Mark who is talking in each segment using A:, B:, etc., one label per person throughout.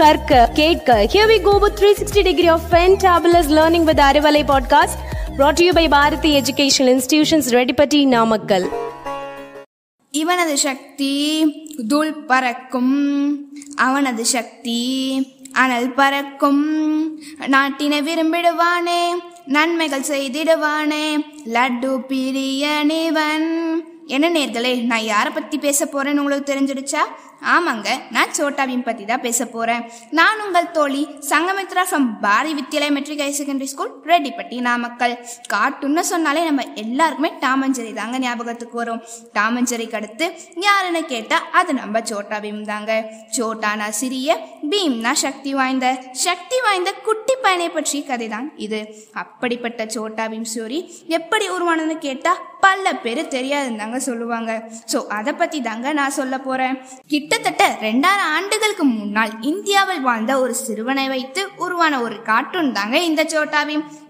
A: கற்க கேட்க. Here we go with 360 degree of fantabulous learning with Arivalai podcast brought to you by Bharathi educational institutions Reddipatti Namakkal
B: இவனது சக்தி தூள் பறக்கும் அவனது சக்தி அனல் பறக்கும். நாட்டினை விரும்பிடுவானே நன்மைகள் செய்திடுவானே லட்டு பிரியனிவன். என்ன நேர்களே நான் யாரை பத்தி பேச போறேன்னு உங்களுக்கு தெரிஞ்சிடுச்சா? ஆமாங்க நான் சோட்டாவின் பத்தி தான் பேச போறேன். நான் உங்கள் தோழி Sanghamitra from Bharathi Vidyalaya matric higher secondary school Reddipatti Namakkal. கார்ட்டூன்னு சொன்னாலே நம்ம எல்லாருக்குமே டாமஞ்சேரி தாங்க ஞாபகத்துக்கு வரும். டாமஞ்சரிக்கு அடுத்து யாருன்னு கேட்டா அது நம்ம சோட்டா பீம் தாங்க. சோட்டானா சிறிய பீம்னா சக்தி வாய்ந்த. சக்தி வாய்ந்த குட்டி பயனை பற்றி கதை தான் இது. அப்படிப்பட்ட சோட்டா பீம் ஸ்டோரி எப்படி உருவானதுன்னு கேட்டா பல பேர் தெரியாதுன்னு தாங்க சொல்லுவாங்க. ஸோ அதை பற்றி தாங்க நான் சொல்ல போகிறேன் கிட்டத்தட்ட ரெண்டாயிரம் ஆண்டுகளுக்கு முன்னால் இந்தியாவில் வாழ்ந்த ஒரு சிறுவனை வைத்து உருவான ஒரு கார்ட்டூன் தாங்க இந்த சோட்டா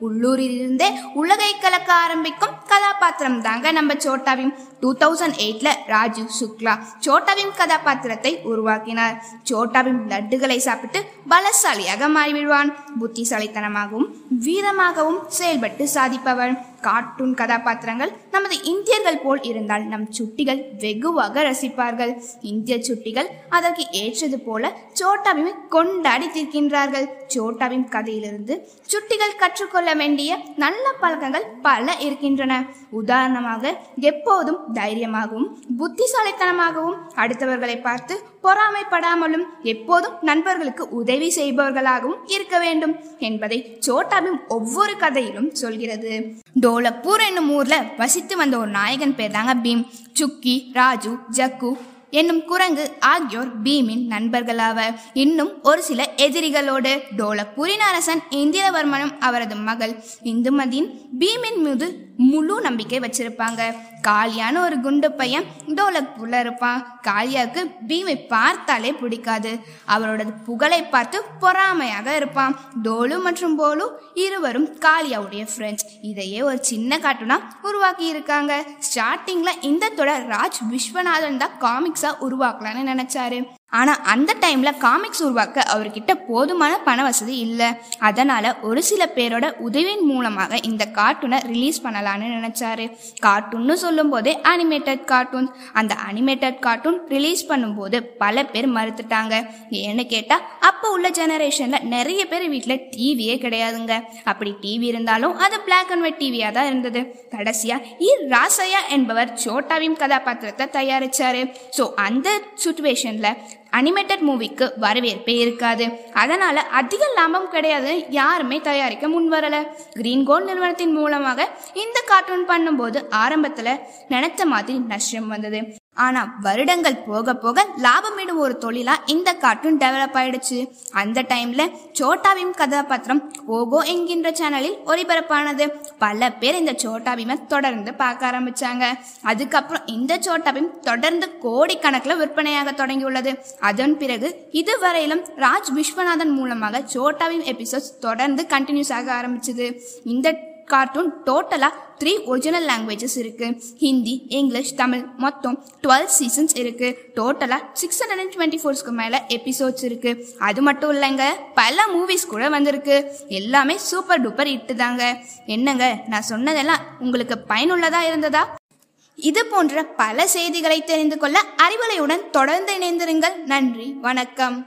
B: உள்ளூரில் இருந்தே உலகை கலக்க ஆரம்பிக்கும் கதாபாத்திரம் தாங்க நம்ம சோட்டா டூ தௌசண்ட் எயிட்ல ராஜீவ் சுக்லா சோட்டாவின் கதாபாத்திரத்தை உருவாக்கினார். சோட்டாவின் லட்டுகளை சாப்பிட்டு பலசாலியாக மாறிவிடுவான். புத்திசாலித்தனமாகவும் வீரமாகவும் செயல்பட்டு சாதிப்பவன் கார்ட்டூன் கதாபாத்திரங்கள் நமது இந்தியர்கள் போல் இருந்தால் நம் சுட்டிகள் வெகுவாக ரசிப்பார்கள். இந்திய சுட்டிகள் அதற்கு ஏற்றது போல சோட்டாபீமை கொண்டாடி தீர்க்கின்றார்கள். சோட்டாவின் கதையிலிருந்து சுட்டிகள் கற்றுக்கொள்ள வேண்டிய நல்ல பழக்கங்கள் பல இருக்கின்றன. உதாரணமாக எப்போதும் தைரியமாகவும் புத்திசாலித்தனமாகவும் அடுத்தவர்களை பார்த்து பொறாமைப்படாமலும் எப்போதும் நண்பர்களுக்கு உதவி செய்பவர்களாகவும் இருக்க வேண்டும் என்பதை சோட்டாபீம் ஒவ்வொரு கதையிலும் சொல்கிறது. டோலப்பூர் என்னும் ஊர்ல வசித்து வந்த ஒரு நாயகன் பேர் தாங்க பீம். சுக்கி ராஜு ஜக்கு என்னும் குரங்கு ஆகியோர் பீமின் நண்பர்களாவர். இன்னும் ஒரு சில எதிரிகளோடு டோலப்பூரின் அரசன் இந்திரவர்மனும் அவரது மகள் இந்துமதியின் பீமின் மீது முழு நம்பிக்கை வச்சிருப்பாங்க. காளியான ஒரு குண்டு பையன் டோலக்பூர்ல இருப்பான். காளியாவுக்கு பீமை பார்த்தாலே பிடிக்காது. அவரோட புகழை பார்த்து பொறாமையாக இருப்பான். டோலு மற்றும் போலு இருவரும் காளியாவுடைய ஃப்ரெண்ட்ஸ் இதையே ஒரு சின்ன காட்டுனா உருவாக்கி இருக்காங்க. ஸ்டார்டிங்ல இந்த தொடர் ராஜ் விஸ்வநாதன் தான் காமிக்ஸா உருவாக்கலாம்னு நினைச்சாரு. ஆனால் அந்த டைமில் காமிக்ஸ் உருவாக்க அவர்கிட்ட போதுமான பண வசதி இல்லை. அதனால் ஒரு சில பேரோட உதவியின் மூலமாக இந்த கார்ட்டூனை ரிலீஸ் பண்ணலான்னு நினச்சாரு. கார்ட்டூன்னு சொல்லும்போதே அனிமேட்டட் கார்ட்டூன் அந்த அனிமேட்டட் கார்ட்டூன் ரிலீஸ் பண்ணும்போது பல பேர் மறுத்துட்டாங்க. ஏன்னு கேட்டால் அப்போ உள்ள ஜெனரேஷனில் நிறைய பேர் வீட்டில் டிவியே கிடையாதுங்க. அப்படி டிவி இருந்தாலும் அது பிளாக் அண்ட் ஒயிட் டிவியாக தான் இருந்தது. கடைசியாக இ ராசையா என்பவர் சோட்டாவின் கதாபாத்திரத்தை தயாரிச்சாரு. ஸோ அந்த சுச்சுவேஷனில் அனிமேட்டட் மூவிக்கு வரவேற்பே இருக்காது. அதனால அதிக லாபம் கிடையாது. யாருமே தயாரிக்க முன் வரலை கிரீன் கோல்ட் நிறுவனத்தின் மூலமாக இந்த கார்ட்டூன் பண்ணும்போது ஆரம்பத்துல நினைச்ச மாதிரி நஷ்டம் வந்தது. ஆனா வருடங்கள் போக போக லாபமிடும் ஒரு தொழிலா இந்த கார்ட்டூன் டெவலப் ஆயிடுச்சு. அந்த டைம்ல சோட்டாபீம் கதாபாத்திரம் ஓகோ என்கின்ற சேனலில் ஒளிபரப்பானது. பல பேர் இந்த சோட்டாபீமை தொடர்ந்து பார்க்க ஆரம்பிச்சாங்க. அதுக்கப்புறம் இந்த சோட்டாபீம் தொடர்ந்து கோடிக்கணக்கில் விற்பனையாக தொடங்கியுள்ளது. அதன் பிறகு இதுவரையிலும் ராஜ் விஸ்வநாதன் மூலமாக சோட்டாபீம் எபிசோட்ஸ் தொடர்ந்து கண்டினியூஸ் ஆக ஆரம்பிச்சது. இந்த கார்ட்டூன் டோட்டலாக த்ரீ ஒரிஜினல் லாங்குவேஜஸ் இருக்குது ஹிந்தி இங்கிலீஷ் தமிழ் மொத்தம் டுவெல் சீசன்ஸ் இருக்குது டோட்டலாக சிக்ஸ் ஹண்ட்ரட் அண்ட் டுவெண்ட்டி ஃபோர்ஸ்க்கு மேலே எபிசோட்ஸ் இருக்குது அது மட்டும் இல்லைங்க பல மூவிஸ் கூட வந்திருக்கு. எல்லாமே சூப்பர் டூப்பர் இட்டு தாங்க. என்னங்க நான் சொன்னதெல்லாம் உங்களுக்கு பயனுள்ளதாக இருந்ததா? இது போன்ற பல செய்திகளை தெரிந்து கொள்ள அறிவுரையுடன் தொடர்ந்து இணைந்திருங்கள். நன்றி வணக்கம்.